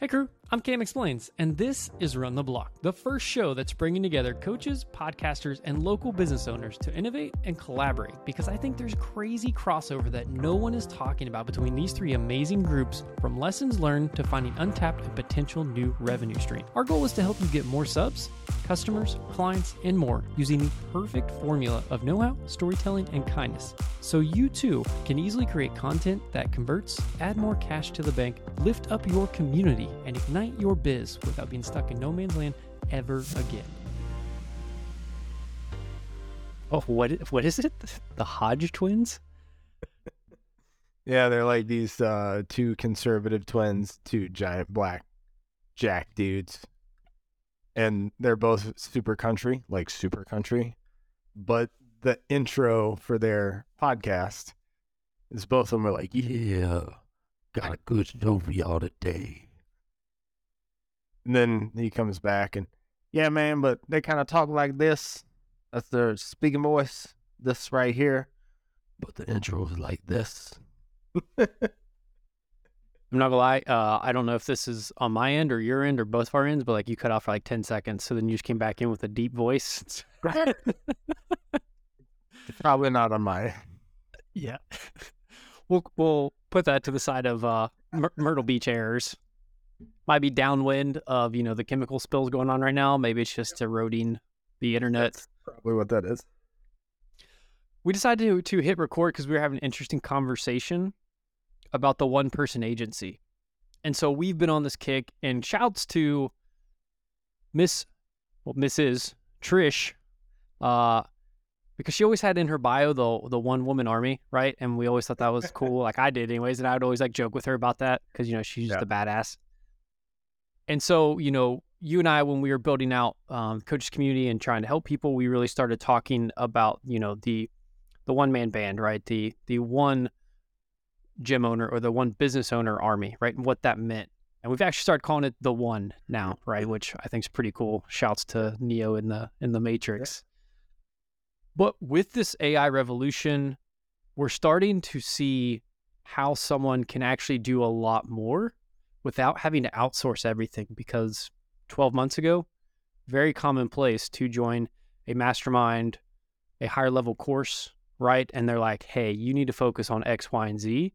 Hey crew, I'm Cam Explains, and this is Run the Block, the first show that's bringing together coaches, podcasters, and local business owners to innovate and collaborate because I think there's crazy crossover that no one is talking about between these three amazing groups from lessons learned to finding untapped and potential new revenue stream. Our goal is to help you get more subs, customers, clients, and more using the perfect formula of know how, storytelling, and kindness. So you too can easily create content that converts, add more cash to the bank, lift up your community, and ignite your biz without being stuck in no man's land ever again. Oh, what what is it? The Hodge twins? Yeah, they're like these uh, two conservative twins, two giant black jack dudes. And they're both super country, like super country. But the intro for their podcast is both of them are like, yeah, got a good show for y'all today. And then he comes back and, yeah, man, but they kind of talk like this. That's their speaking voice. This right here. But the intro is like this. I'm not gonna lie. Uh, I don't know if this is on my end or your end or both of our ends, but like you cut off for like 10 seconds. So then you just came back in with a deep voice. It's probably not on my. yeah. we'll, we'll put that to the side of uh, Myr- Myrtle Beach errors. Might be downwind of, you know, the chemical spills going on right now. Maybe it's just eroding the internet. That's probably what that is. we decided to, to hit record because we were having an interesting conversation about the one person agency. And so we've been on this kick and shouts to Miss, well, Mrs. Trish, uh, because she always had in her bio the the one woman army, right? And we always thought that was cool. like I did anyways. And I would always like joke with her about that because, you know, she's just a badass. And so, you know, you and I, when we were building out um, coaches community and trying to help people, we really started talking about, you know, the the one man band, right? The the one gym owner or the one business owner army, right? And what that meant. And we've actually started calling it the one now, right? Which I think is pretty cool. Shouts to Neo in the in the Matrix. But with this AI revolution, we're starting to see how someone can actually do a lot more without having to outsource everything because 12 months ago, very commonplace to join a mastermind, a higher level course, right? And they're like, hey, you need to focus on X, Y, and Z.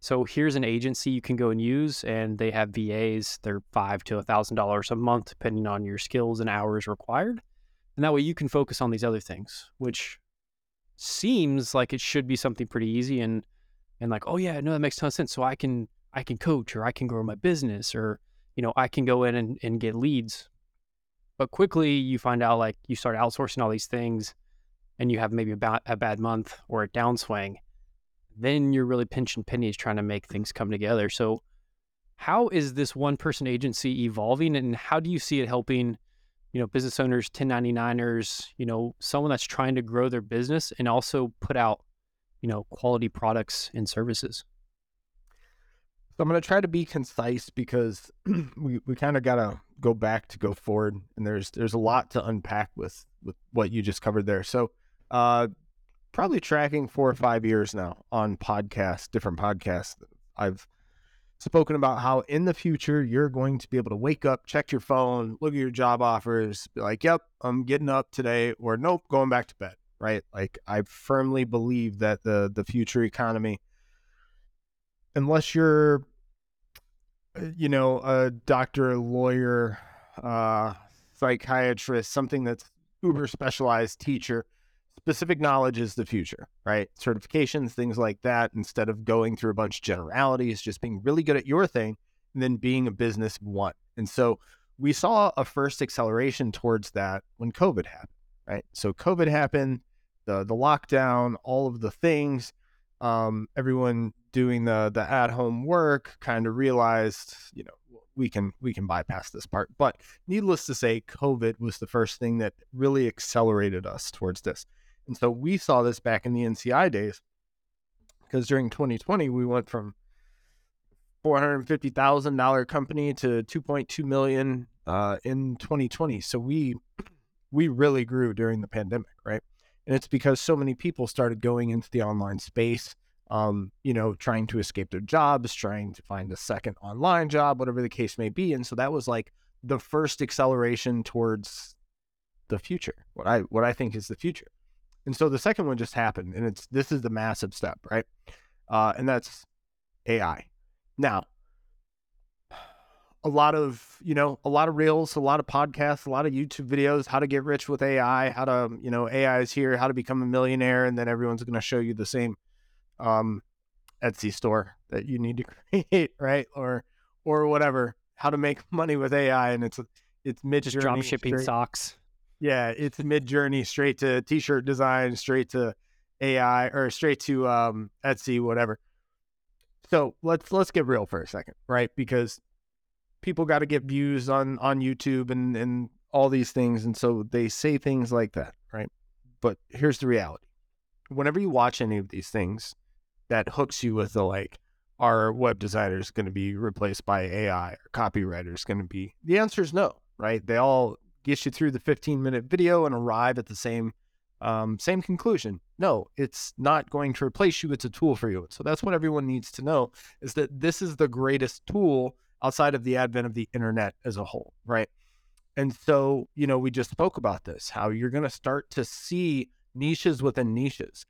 So here's an agency you can go and use, and they have VAs. They're five to a thousand dollars a month, depending on your skills and hours required. And that way you can focus on these other things, which seems like it should be something pretty easy and and like, oh yeah, no, that makes ton of sense. So I can I can coach or I can grow my business or you know, I can go in and, and get leads. But quickly you find out like you start outsourcing all these things and you have maybe a, ba- a bad month or a downswing. Then you're really pinching pennies trying to make things come together. So how is this one person agency evolving and how do you see it helping, you know, business owners, 1099ers, you know, someone that's trying to grow their business and also put out, you know, quality products and services? So I'm going to try to be concise because we, we kind of got to go back to go forward, and there's there's a lot to unpack with with what you just covered there. So, uh, probably tracking four or five years now on podcasts, different podcasts. I've spoken about how in the future you're going to be able to wake up, check your phone, look at your job offers, be like, "Yep, I'm getting up today," or "Nope, going back to bed." Right? Like I firmly believe that the the future economy unless you're uh, you know a doctor lawyer uh psychiatrist something that's uber specialized teacher specific knowledge is the future right? Certifications things like that instead of going through a bunch of generalities just being really good at your thing and then being a business one. And so we saw a first acceleration towards that when covid happened right? So covid happened the the lockdown all of the things um, everyone doing the the at home work kind of realized, you know, we can we can bypass this part. But needless to say, COVID was the first thing that really accelerated us towards this. And so we saw this back in the NCI days because during 2020 we went from $450,000 company to 2.2 million uh, in 2020. So we we really grew during the pandemic, right? And it's because so many people started going into the online space um, you know, trying to escape their jobs, trying to find a second online job, whatever the case may be. And so that was like the first acceleration towards the future. What I what I think is the future. And so the second one just happened, and it's this is the massive step, right? Uh, and that's AI. Now, a lot of you know a lot of reels a lot of podcasts a lot of youtube videos how to get rich with ai how to you know ai is here how to become a millionaire and then everyone's going to show you the same um etsy store that you need to create right? Or or whatever how to make money with ai and it's it's mid just drop shipping socks. Yeah it's Midjourney straight to t-shirt design straight to ai or straight to um etsy whatever. So let's let's get real for a second right? Because people got to get views on on YouTube and and all these things, and so they say things like that, right? But here's the reality: whenever you watch any of these things, that hooks you with the like, are web designers going to be replaced by AI or copywriters going to be? The answer is no, right? They all get you through the 15 minute video and arrive at the same um, same conclusion. No, it's not going to replace you. It's a tool for you. So that's what everyone needs to know is that this is the greatest tool outside of the advent of the internet as a whole, right? And so, you know, we just spoke about this, how you're going to start to see niches within niches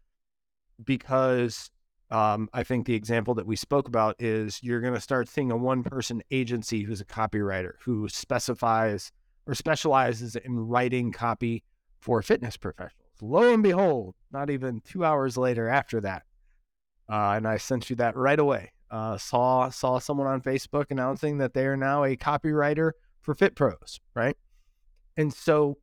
because um, I think the example that we spoke about is you're going to start seeing a one person agency who's a copywriter who specifies or specializes in writing copy for fitness professionals. Lo and behold, not even two hours later after that, uh, and I sent you that right away uh, saw saw someone on Facebook announcing that they are now a copywriter for Fit Pros, right? And so,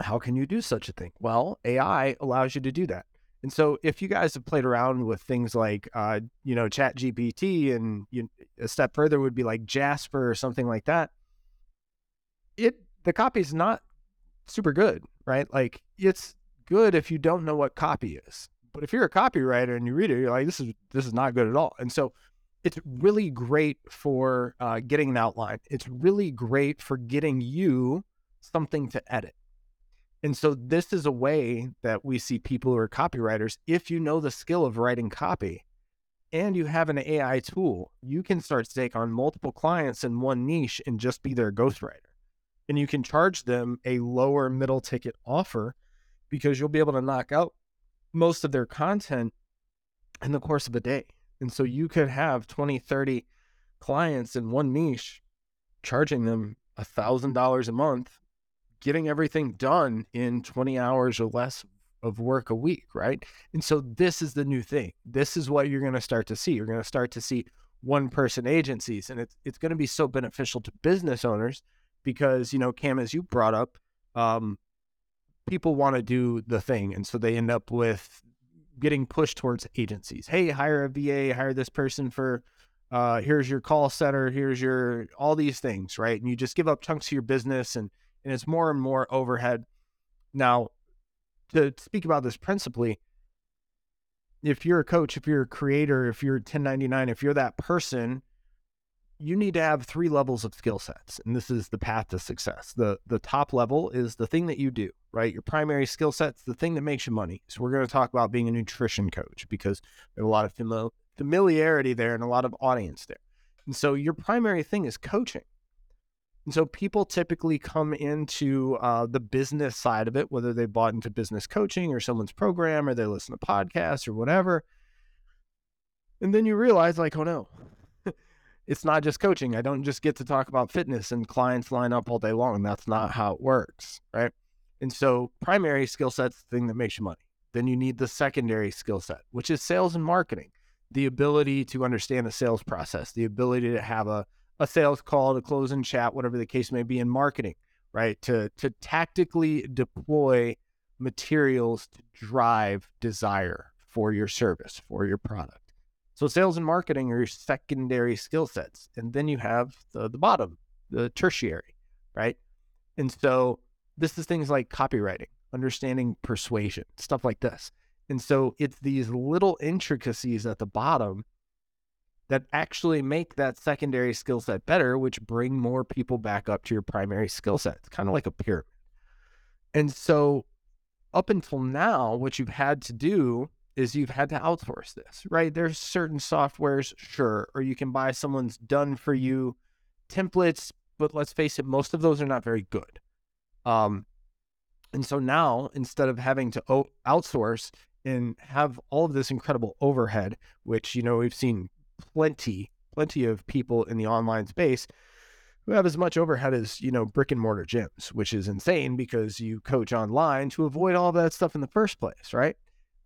how can you do such a thing? Well, AI allows you to do that. And so, if you guys have played around with things like, uh, you know, Chat GPT, and you, a step further would be like Jasper or something like that, it the copy is not super good, right? Like it's good if you don't know what copy is. But if you're a copywriter and you read it, you're like, this is this is not good at all. And so it's really great for uh, getting an outline. It's really great for getting you something to edit. And so this is a way that we see people who are copywriters. If you know the skill of writing copy and you have an AI tool, you can start to take on multiple clients in one niche and just be their ghostwriter. And you can charge them a lower middle ticket offer because you'll be able to knock out most of their content in the course of a day. And so you could have 20, 30 clients in one niche, charging them a $1,000 a month, getting everything done in 20 hours or less of work a week, right? And so this is the new thing. This is what you're going to start to see. You're going to start to see one person agencies and it's it's going to be so beneficial to business owners because, you know, Cam as you brought up, um, people want to do the thing. And so they end up with getting pushed towards agencies. Hey, hire a VA, hire this person for, uh, here's your call center, here's your, all these things, right? And you just give up chunks of your business and, and it's more and more overhead. Now, to speak about this principally, if you're a coach, if you're a creator, if you're 1099, if you're that person you need to have three levels of skill sets and this is the path to success. The the top level is the thing that you do right? Your primary skill sets the thing that makes you money. So we're going to talk about being a nutrition coach because there's a lot of familiarity there and a lot of audience there. And so your primary thing is coaching and so people typically come into uh, the business side of it whether they bought into business coaching or someone's program or they listen to podcasts or whatever and then you realize like oh no it's not just coaching. I don't just get to talk about fitness and clients line up all day long. That's not how it works, right? And so, primary skill set's the thing that makes you money. Then you need the secondary skill set, which is sales and marketing, the ability to understand the sales process, the ability to have a, a sales call, to close and chat, whatever the case may be in marketing, right? To to tactically deploy materials to drive desire for your service, for your product. So sales and marketing are your secondary skill sets. And then you have the, the bottom, the tertiary, right? And so this is things like copywriting, understanding persuasion, stuff like this. And so it's these little intricacies at the bottom that actually make that secondary skill set better, which bring more people back up to your primary skill set. It's kind of like a pyramid. And so up until now, what you've had to do is you've had to outsource this, right? There's certain softwares, sure, or you can buy someone's done for you templates, but let's face it, most of those are not very good. Um, and so now instead of having to outsource and have all of this incredible overhead, which you know we've seen plenty, plenty of people in the online space who have as much overhead as you know brick and mortar gyms, which is insane because you coach online to avoid all that stuff in the first place, right?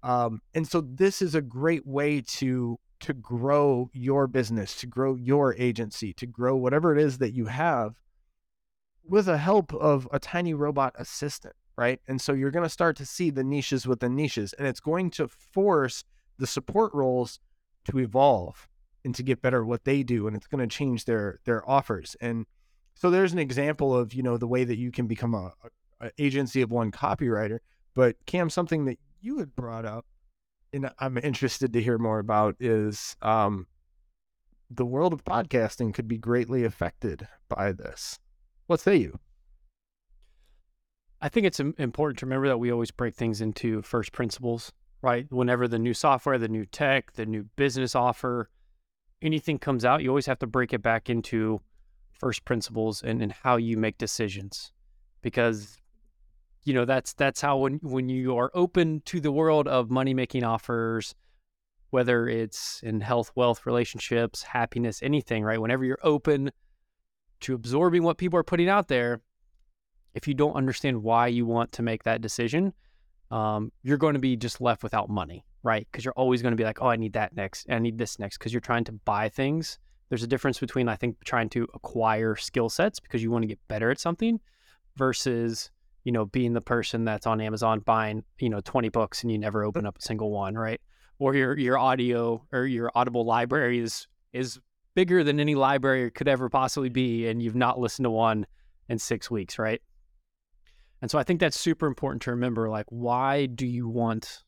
Um, and so this is a great way to to grow your business, to grow your agency, to grow whatever it is that you have with the help of a tiny robot assistant, right? And so you're going to start to see the niches within niches, and it's going to force the support roles to evolve and to get better at what they do, and it's going to change their their offers. And so there's an example of you know the way that you can become a, a agency of one copywriter. But Cam, something that you had brought up, and I'm interested to hear more about is um, the world of podcasting could be greatly affected by this. What say you? I think it's important to remember that we always break things into first principles, right? Whenever the new software, the new tech, the new business offer, anything comes out, you always have to break it back into first principles and, and how you make decisions. Because you know that's that's how when when you are open to the world of money making offers whether it's in health wealth relationships happiness anything right whenever you're open to absorbing what people are putting out there if you don't understand why you want to make that decision um, you're going to be just left without money right because you're always going to be like oh i need that next i need this next because you're trying to buy things there's a difference between i think trying to acquire skill sets because you want to get better at something versus you know, being the person that's on Amazon buying, you know, 20 books and you never open up a single one, right? Or your your audio or your audible library is is bigger than any library could ever possibly be and you've not listened to one in 6 weeks, right? And so I think that's super important to remember like why do you want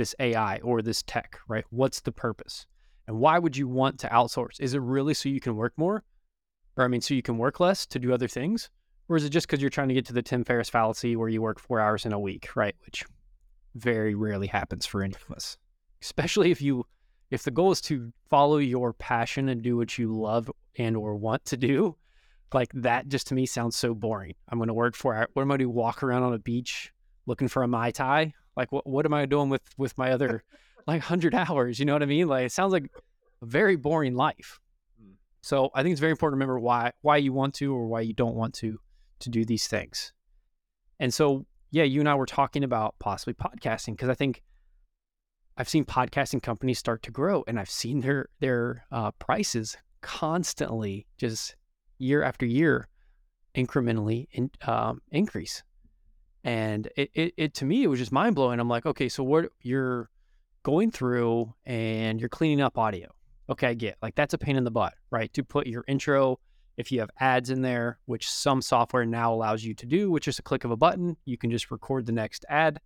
this AI or this tech, right? What's the purpose? And why would you want to outsource? Is it really so you can work more? Or I mean so you can work less to do other things? Or is it just because you're trying to get to the Tim Ferriss fallacy where you work four hours in a week, right? Which very rarely happens for any of us. Especially if you if the goal is to follow your passion and do what you love and or want to do, like that just to me sounds so boring. I'm going to work for hours. What am I going to do walk around on a beach looking for a mai tai? Like what what am I doing with with my other like 100 hours, you know what I mean? Like it sounds like a very boring life. Hmm. So I think it's very important to remember why why you want to or why you don't want to to do these things. And so, yeah, you and I were talking about possibly podcasting because I think I've seen podcasting companies start to grow, and I've seen their their uh, prices constantly, just year after year, incrementally in, um, increase. And it, it, it to me it was just mind blowing. I'm like, okay, so what you're going through and you're cleaning up audio. Okay, I get like that's a pain in the butt, right? To put your intro if you have ads in there, which some software now allows you to do, which is a click of a button, you can just record the next ad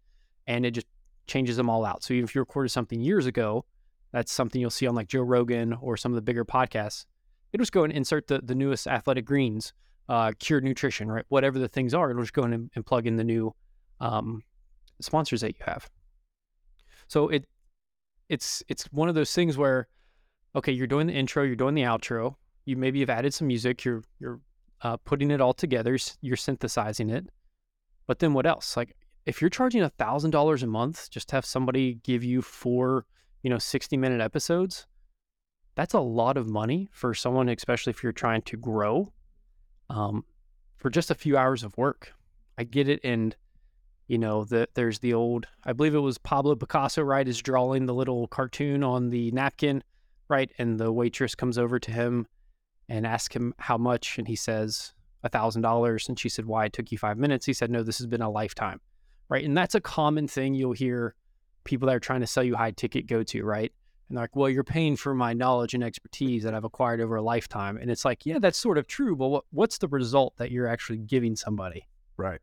and it just changes them all out. So even if you recorded something years ago, that's something you'll see on like Joe Rogan or some of the bigger podcasts. It'll just go and insert the, the newest athletic greens, uh, cured nutrition, right? Whatever the things are, it'll just go in and, and plug in the new um, sponsors that you have. So it it's it's one of those things where okay, you're doing the intro, you're doing the outro, you maybe have added some music, you're you're uh, putting it all together, you're synthesizing it. But then what else? Like if you're charging a thousand dollars a month just to have somebody give you four, you know, 60 minute episodes, that's a lot of money for someone, especially if you're trying to grow. Um, for just a few hours of work. I get it. And, you know, the, there's the old, I believe it was Pablo Picasso, right, is drawing the little cartoon on the napkin, right? And the waitress comes over to him and ask him how much, and he says a thousand dollars. And she said, "Why? It took you five minutes." He said, "No, this has been a lifetime." Right, and that's a common thing you'll hear people that are trying to sell you high ticket go to, right? And like, "Well, you're paying for my knowledge and expertise that I've acquired over a lifetime." And it's like, yeah, that's sort of true, but what, what's the result that you're actually giving somebody? Right.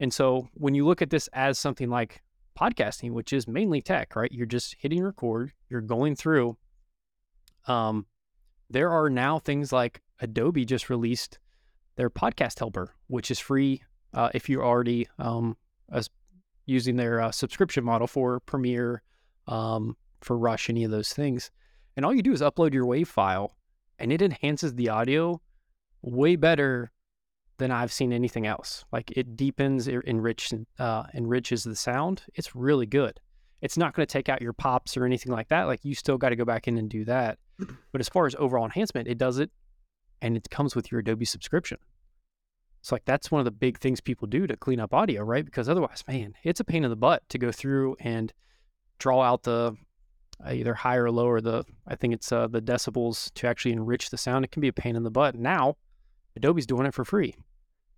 And so when you look at this as something like podcasting, which is mainly tech, right? You're just hitting record, you're going through um, there are now things like Adobe just released their podcast helper, which is free uh, if you're already um, using their uh, subscription model for Premiere, um, for Rush, any of those things. And all you do is upload your WAV file, and it enhances the audio way better than I've seen anything else. Like it deepens, it enrich, uh, enriches the sound. It's really good. It's not going to take out your pops or anything like that. Like you still got to go back in and do that. But as far as overall enhancement, it does it, and it comes with your Adobe subscription. So like that's one of the big things people do to clean up audio, right? Because otherwise, man, it's a pain in the butt to go through and draw out the either higher or lower the I think it's uh, the decibels to actually enrich the sound. It can be a pain in the butt. Now, Adobe's doing it for free.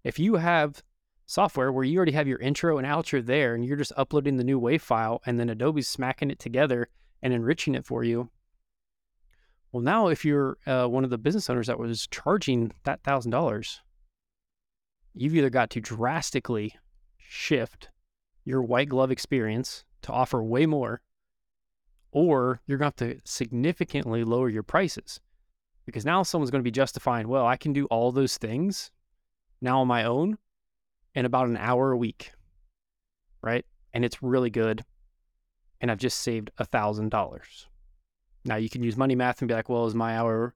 If you have software where you already have your intro and outro there and you're just uploading the new WAV file and then Adobe's smacking it together and enriching it for you. Well, now if you're uh, one of the business owners that was charging that thousand dollars, you've either got to drastically shift your white glove experience to offer way more, or you're going to have to significantly lower your prices because now someone's going to be justifying, well, I can do all those things now on my own in about an hour a week, right? And it's really good. And I've just saved a thousand dollars. Now you can use money math and be like, well, is my hour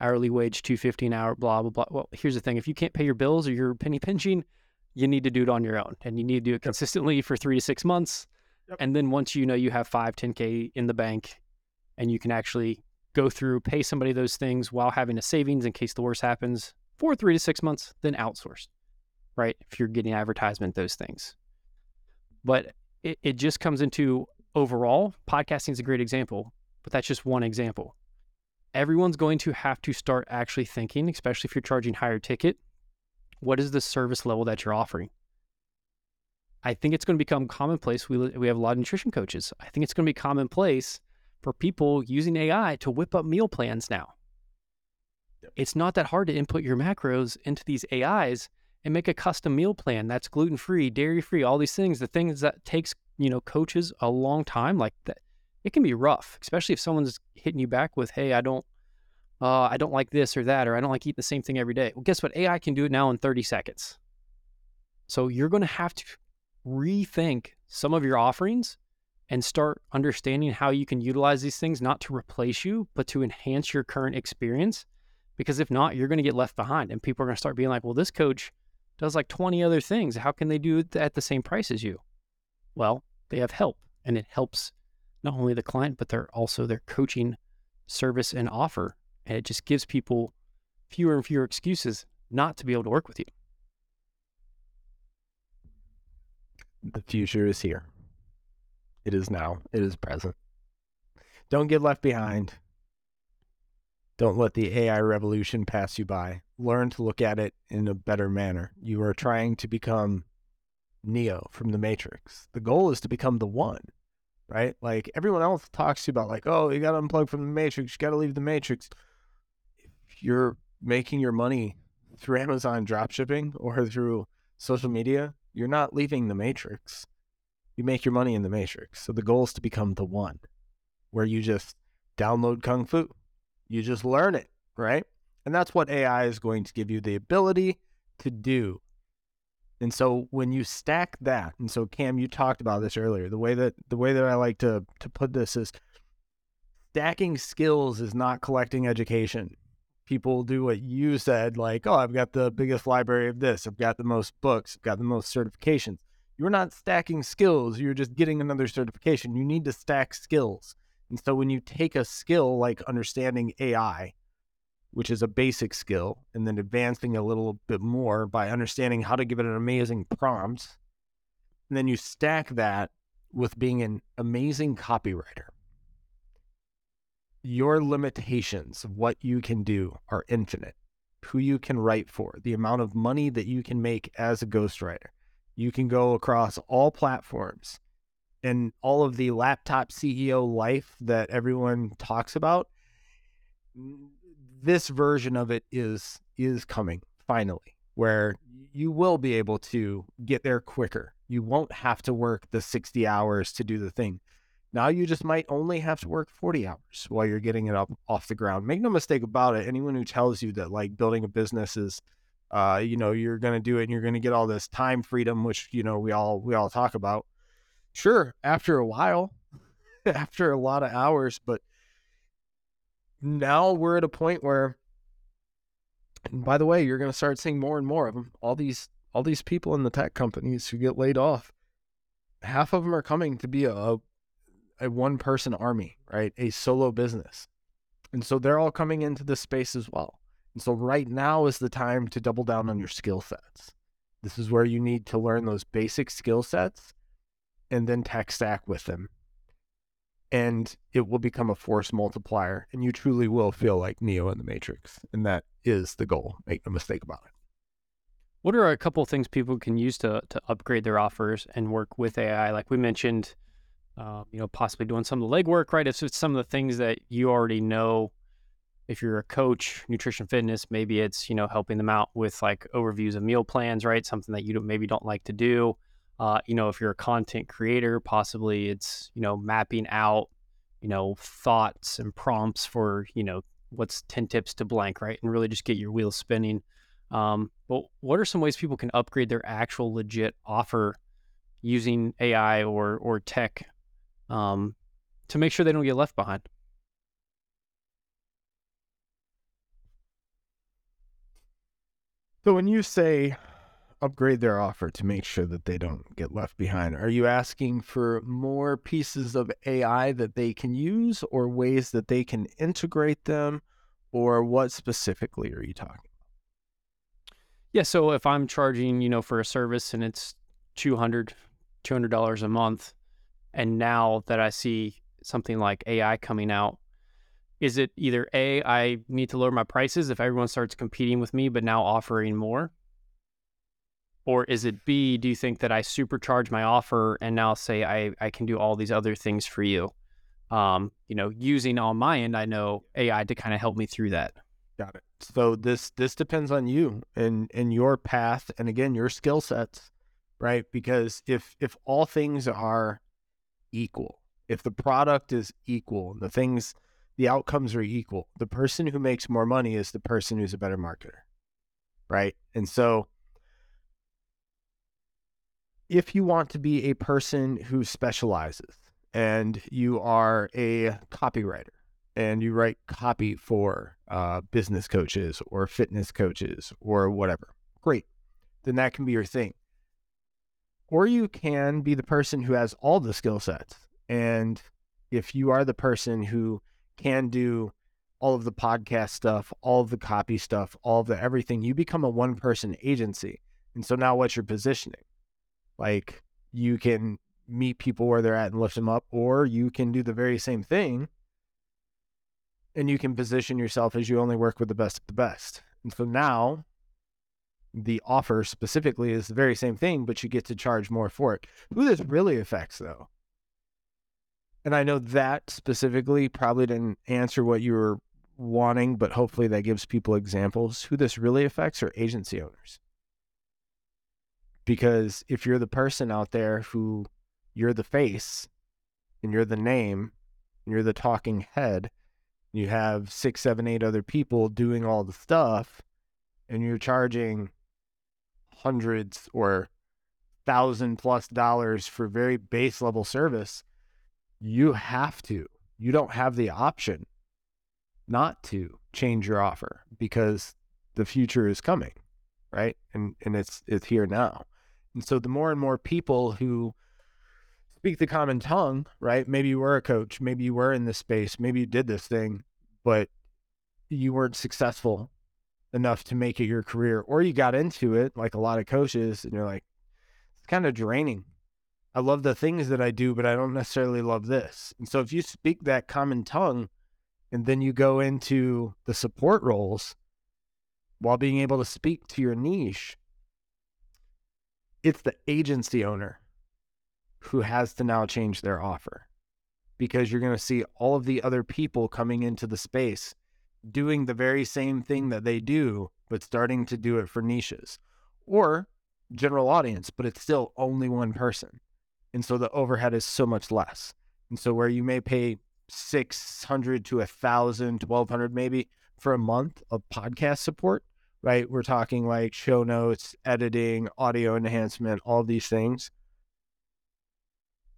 hourly wage 250 an hour, blah, blah, blah. Well, here's the thing. If you can't pay your bills or you're penny pinching, you need to do it on your own and you need to do it consistently for three to six months. Yep. And then once you know you have five, 10K in the bank and you can actually go through, pay somebody those things while having a savings in case the worst happens for three to six months, then outsource, right? If you're getting advertisement, those things. But it, it just comes into overall, podcasting is a great example, but that's just one example. Everyone's going to have to start actually thinking, especially if you're charging higher ticket, what is the service level that you're offering? I think it's going to become commonplace. We, we have a lot of nutrition coaches. I think it's going to be commonplace for people using AI to whip up meal plans now. Yep. It's not that hard to input your macros into these AIs and make a custom meal plan that's gluten free, dairy free, all these things. The things that takes you know coaches a long time, like that, it can be rough, especially if someone's hitting you back with, "Hey, I don't, uh, I don't like this or that, or I don't like eating the same thing every day." Well, guess what? AI can do it now in 30 seconds. So you're going to have to rethink some of your offerings and start understanding how you can utilize these things not to replace you, but to enhance your current experience. Because if not, you're going to get left behind and people are going to start being like, well, this coach does like 20 other things. How can they do it at the same price as you? Well, they have help and it helps not only the client, but they're also their coaching service and offer. And it just gives people fewer and fewer excuses not to be able to work with you. The future is here. It is now. It is present. Don't get left behind. Don't let the AI revolution pass you by. Learn to look at it in a better manner. You are trying to become Neo from the Matrix. The goal is to become the one, right? Like everyone else talks to you about, like, oh, you got to unplug from the Matrix. You got to leave the Matrix. If you're making your money through Amazon dropshipping or through social media, you're not leaving the Matrix you make your money in the matrix. So the goal is to become the one where you just download Kung Fu. You just learn it, right? And that's what AI is going to give you the ability to do. And so when you stack that, and so Cam, you talked about this earlier. The way that the way that I like to to put this is stacking skills is not collecting education. People do what you said, like, oh, I've got the biggest library of this, I've got the most books, I've got the most certifications you're not stacking skills, you're just getting another certification. You need to stack skills. And so when you take a skill like understanding AI, which is a basic skill, and then advancing a little bit more by understanding how to give it an amazing prompt, and then you stack that with being an amazing copywriter. Your limitations what you can do are infinite. Who you can write for, the amount of money that you can make as a ghostwriter you can go across all platforms and all of the laptop CEO life that everyone talks about. This version of it is is coming finally, where you will be able to get there quicker. You won't have to work the 60 hours to do the thing. Now you just might only have to work 40 hours while you're getting it up off the ground. Make no mistake about it. Anyone who tells you that like building a business is uh, you know, you're going to do it and you're going to get all this time freedom, which, you know, we all, we all talk about. Sure, after a while, after a lot of hours, but now we're at a point where and by the way, you're going to start seeing more and more of them. All these all these people in the tech companies who get laid off, half of them are coming to be a a one person army, right? A solo business. And so they're all coming into this space as well. And so right now is the time to double down on your skill sets. This is where you need to learn those basic skill sets and then tech stack with them. And it will become a force multiplier, and you truly will feel like Neo in the Matrix. And that is the goal. Make no mistake about it. What are a couple of things people can use to to upgrade their offers and work with AI? Like we mentioned, uh, you know, possibly doing some of the legwork, right? If it's some of the things that you already know, if you're a coach, nutrition fitness, maybe it's you know helping them out with like overviews of meal plans, right? Something that you don't, maybe don't like to do. Uh, you know, if you're a content creator, possibly it's, you know, mapping out, you know, thoughts and prompts for, you know, what's 10 tips to blank, right? And really just get your wheels spinning. Um, but what are some ways people can upgrade their actual legit offer using AI or, or tech um, to make sure they don't get left behind? So when you say upgrade their offer to make sure that they don't get left behind? Are you asking for more pieces of AI that they can use or ways that they can integrate them? Or what specifically are you talking? Yeah, so if I'm charging, you know, for a service and it's 200 $200 a month and now that I see something like AI coming out, is it either A, I need to lower my prices if everyone starts competing with me, but now offering more? Or is it B, do you think that I supercharge my offer and now say I, I can do all these other things for you? Um, you know, using on my end, I know AI to kind of help me through that. Got it. So this this depends on you and and your path and again your skill sets, right? Because if if all things are equal, if the product is equal, and the things the outcomes are equal, the person who makes more money is the person who's a better marketer. Right? And so if you want to be a person who specializes and you are a copywriter and you write copy for uh, business coaches or fitness coaches or whatever, great. Then that can be your thing. Or you can be the person who has all the skill sets. And if you are the person who can do all of the podcast stuff, all of the copy stuff, all of the everything, you become a one person agency. And so now what's your positioning? Like you can meet people where they're at and lift them up, or you can do the very same thing and you can position yourself as you only work with the best of the best. And so now the offer specifically is the very same thing, but you get to charge more for it. Who this really affects though, and I know that specifically probably didn't answer what you were wanting, but hopefully that gives people examples. Who this really affects are agency owners. Because if you're the person out there who you're the face and you're the name and you're the talking head, you have six, seven, eight other people doing all the stuff, and you're charging hundreds or thousand plus dollars for very base level service, you have to. You don't have the option not to change your offer because the future is coming, right? And and it's it's here now. And so the more and more people who speak the common tongue, right? Maybe you were a coach, maybe you were in this space, maybe you did this thing, but you weren't successful enough to make it your career, or you got into it like a lot of coaches, and you're like, it's kind of draining. I love the things that I do, but I don't necessarily love this. And so if you speak that common tongue and then you go into the support roles while being able to speak to your niche, it's the agency owner who has to now change their offer because you're going to see all of the other people coming into the space doing the very same thing that they do, but starting to do it for niches or general audience, but it's still only one person. And so the overhead is so much less. And so where you may pay 600 to a thousand, 1200 maybe for a month of podcast support, right? We're talking like show notes, editing, audio enhancement, all these things.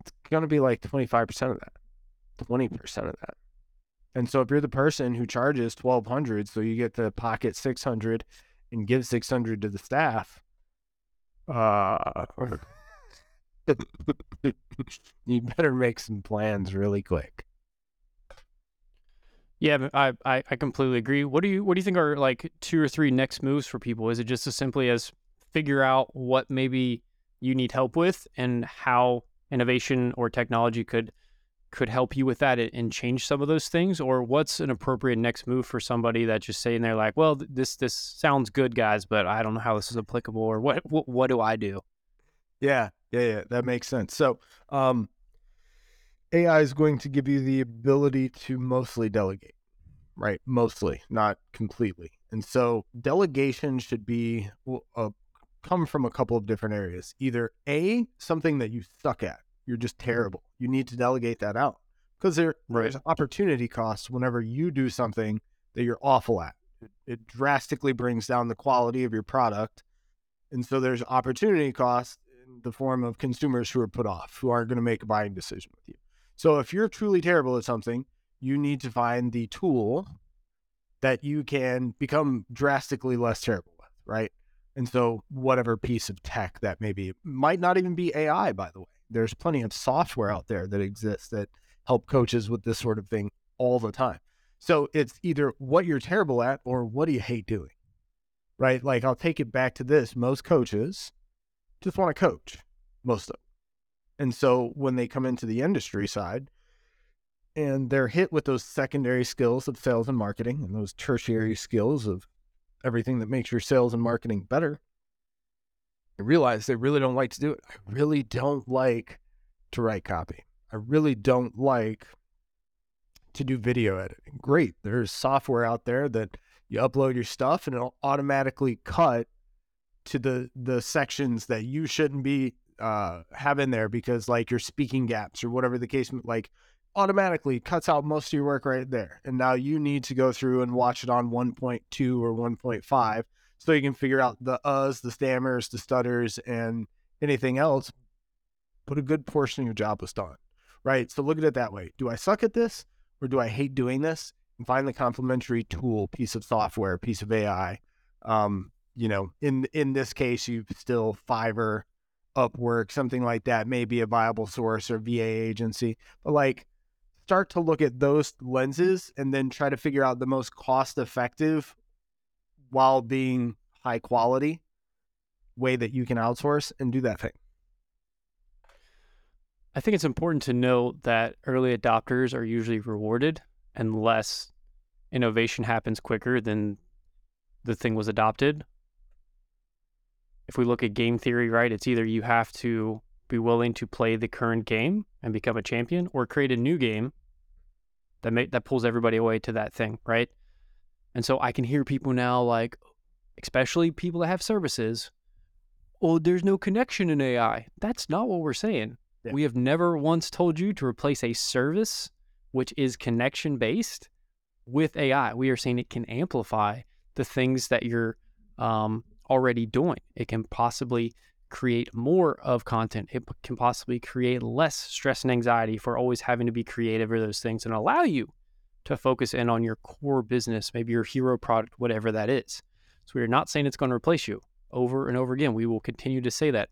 It's going to be like 25% of that, 20% of that. And so if you're the person who charges 1200 so you get to pocket 600 and give 600 to the staff, uh, you better make some plans really quick. Yeah, I, I, I completely agree. What do you what do you think are like two or three next moves for people? Is it just as simply as figure out what maybe you need help with and how innovation or technology could could help you with that and change some of those things? Or what's an appropriate next move for somebody that's just saying they're like well this this sounds good guys but i don't know how this is applicable or what what, what do i do? Yeah yeah yeah that makes sense. So um ai is going to give you the ability to mostly delegate right? Mostly not completely. And so delegation should be a, come from a couple of different areas. Either a something that you suck at you're just mm-hmm. terrible. You need to delegate that out because there, right. there's opportunity costs whenever you do something that you're awful at. It, it drastically brings down the quality of your product. And so there's opportunity costs in the form of consumers who are put off, who aren't going to make a buying decision with you. So if you're truly terrible at something, you need to find the tool that you can become drastically less terrible with, right? And so whatever piece of tech that may be, might not even be AI, by the way there's plenty of software out there that exists that help coaches with this sort of thing all the time. So it's either what you're terrible at or what do you hate doing? Right? Like I'll take it back to this. Most coaches just want to coach, most of them. And so when they come into the industry side and they're hit with those secondary skills of sales and marketing and those tertiary skills of everything that makes your sales and marketing better, I realize they really don't like to do it. I really don't like to write copy. I really don't like to do video editing. Great. There's software out there that you upload your stuff and it'll automatically cut to the the sections that you shouldn't be uh having there because like your speaking gaps or whatever the case like automatically cuts out most of your work right there. And now you need to go through and watch it on 1.2 or 1.5 so you can figure out the uhs, the stammers, the stutters, and anything else. But a good portion of your job was done, right? So look at it that way. Do I suck at this or do I hate doing this? And find the complementary tool, piece of software, piece of AI. Um, you know, in in this case, you still Fiverr, Upwork, something like that may be a viable source or VA agency. But like, start to look at those lenses and then try to figure out the most cost effective while being high quality way that you can outsource and do that thing. I think it's important to note that early adopters are usually rewarded unless innovation happens quicker than the thing was adopted. If we look at game theory, right, it's either you have to be willing to play the current game and become a champion or create a new game that may, that pulls everybody away to that thing, right? And so I can hear people now, like, especially people that have services, oh, there's no connection in AI. That's not what we're saying. Yeah. We have never once told you to replace a service, which is connection based, with AI. We are saying it can amplify the things that you're um, already doing. It can possibly create more of content. It can possibly create less stress and anxiety for always having to be creative or those things and allow you to focus in on your core business, maybe your hero product, whatever that is. So we are not saying it's going to replace you over and over again. We will continue to say that.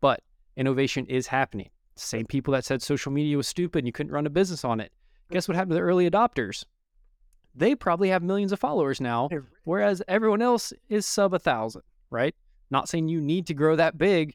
But innovation is happening. Same people that said social media was stupid and you couldn't run a business on it. Guess what happened to the early adopters? They probably have millions of followers now, whereas everyone else is sub a thousand, right? Not saying you need to grow that big.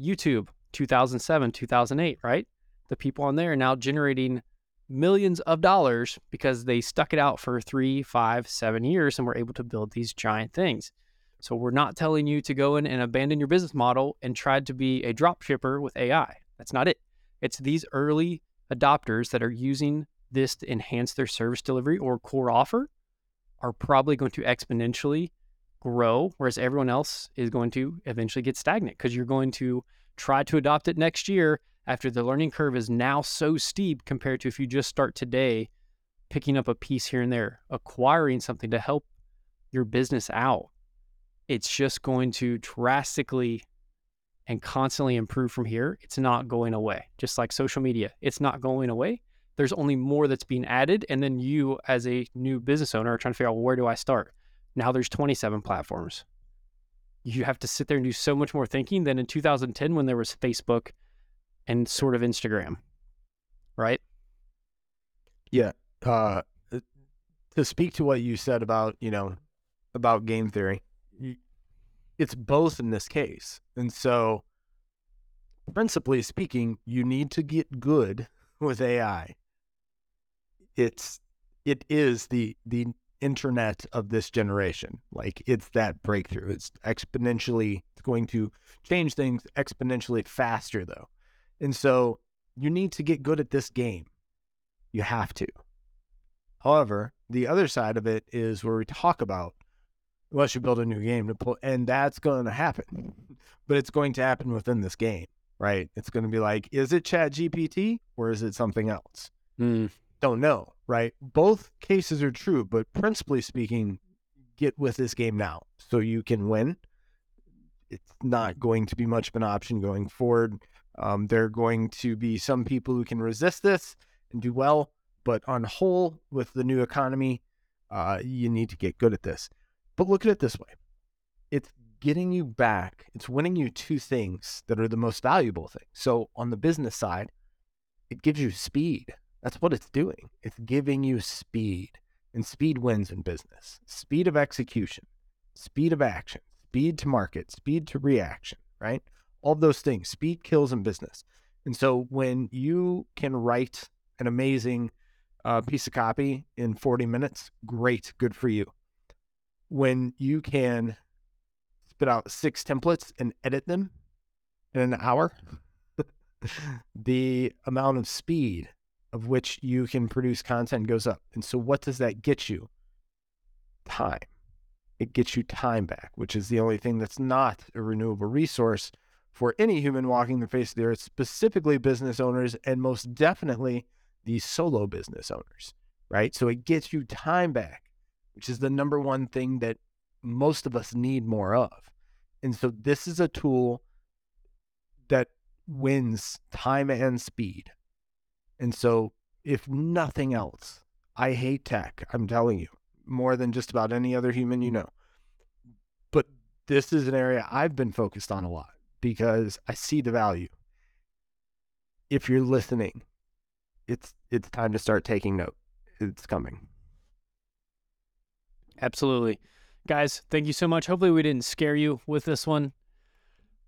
YouTube, 2007, 2008, right? The people on there are now generating millions of dollars because they stuck it out for three, five, seven years and were able to build these giant things. So we're not telling you to go in and abandon your business model and try to be a drop shipper with AI. That's not it. It's these early adopters that are using this to enhance their service delivery or core offer are probably going to exponentially grow, whereas everyone else is going to eventually get stagnant because you're going to try to adopt it next year after the learning curve is now so steep compared to if you just start today picking up a piece here and there, acquiring something to help your business out, it's just going to drastically and constantly improve from here, it's not going away. Just like social media, it's not going away. There's only more that's being added. And then you, as a new business owner, are trying to figure out where do I start? Now there's 27 platforms. You have to sit there and do so much more thinking than in 2010 when there was Facebook and sort of Instagram, right? Yeah. Uh, to speak to what you said about, you know, about game theory, it's both in this case. And so, principally speaking, you need to get good with AI. It's it is the the internet of this generation. Like it's that breakthrough. It's exponentially it's going to change things exponentially faster though. And so you need to get good at this game. You have to. However, the other side of it is where we talk about unless you build a new game to pull, and that's going to happen. But it's going to happen within this game, right? It's going to be like, is it Chat GPT or is it something else? Mm. Don't know, right? Both cases are true, but principally speaking, get with this game now so you can win. It's not going to be much of an option going forward. Um, there are going to be some people who can resist this and do well, but on whole, with the new economy, uh, you need to get good at this. But look at it this way it's getting you back, it's winning you two things that are the most valuable things. So on the business side, it gives you speed. That's what it's doing. It's giving you speed. And speed wins in business speed of execution, speed of action, speed to market, speed to reaction, right? All those things. Speed kills in business. And so when you can write an amazing uh, piece of copy in 40 minutes, great, good for you when you can spit out six templates and edit them in an hour, the amount of speed of which you can produce content goes up. And so, what does that get you? Time. It gets you time back, which is the only thing that's not a renewable resource for any human walking the face of the earth, specifically business owners, and most definitely the solo business owners, right? So, it gets you time back which is the number one thing that most of us need more of. And so this is a tool that wins time and speed. And so, if nothing else, I hate tech, I'm telling you, more than just about any other human you mm. know. But this is an area I've been focused on a lot because I see the value. If you're listening, it's it's time to start taking note. It's coming. Absolutely. Guys, thank you so much. Hopefully, we didn't scare you with this one,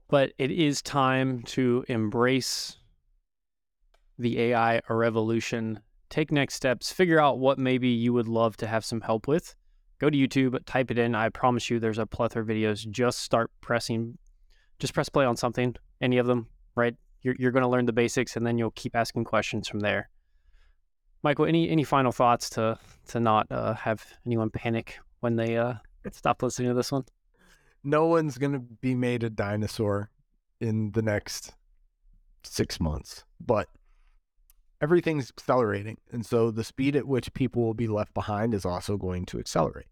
but it is time to embrace the AI revolution. Take next steps, figure out what maybe you would love to have some help with. Go to YouTube, type it in. I promise you, there's a plethora of videos. Just start pressing, just press play on something, any of them, right? You're, you're going to learn the basics and then you'll keep asking questions from there. Michael, any any final thoughts to to not uh, have anyone panic when they uh, stop listening to this one? No one's gonna be made a dinosaur in the next six months, but everything's accelerating, and so the speed at which people will be left behind is also going to accelerate.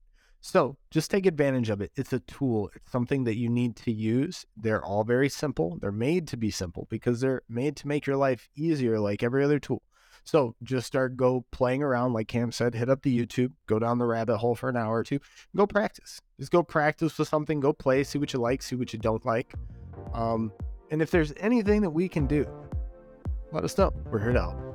So just take advantage of it. It's a tool. It's something that you need to use. They're all very simple. They're made to be simple because they're made to make your life easier, like every other tool. So just start go playing around, like Cam said, hit up the YouTube, go down the rabbit hole for an hour or two, go practice. Just go practice with something, go play, see what you like, see what you don't like. Um, and if there's anything that we can do, let us know. We're here to help.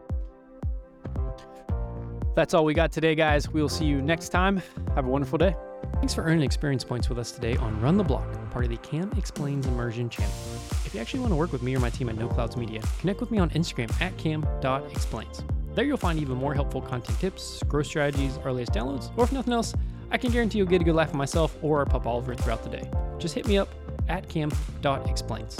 That's all we got today, guys. We'll see you next time. Have a wonderful day. Thanks for earning experience points with us today on Run the Block, part of the Cam Explains Immersion channel. If you actually want to work with me or my team at No Clouds Media, connect with me on Instagram at cam.explains. There you'll find even more helpful content tips, growth strategies, our latest downloads, or if nothing else, I can guarantee you'll get a good laugh at myself or our pup Oliver throughout the day. Just hit me up at cam.explains.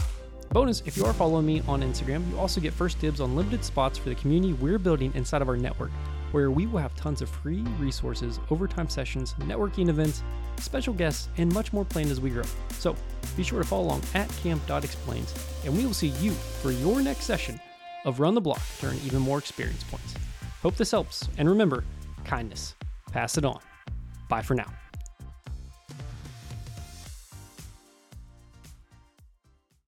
Bonus, if you are following me on Instagram, you also get first dibs on limited spots for the community we're building inside of our network where we will have tons of free resources, overtime sessions, networking events, special guests, and much more planned as we grow. So be sure to follow along at cam.explains, and we will see you for your next session of Run the Block to earn even more experience points. Hope this helps, and remember kindness, pass it on. Bye for now.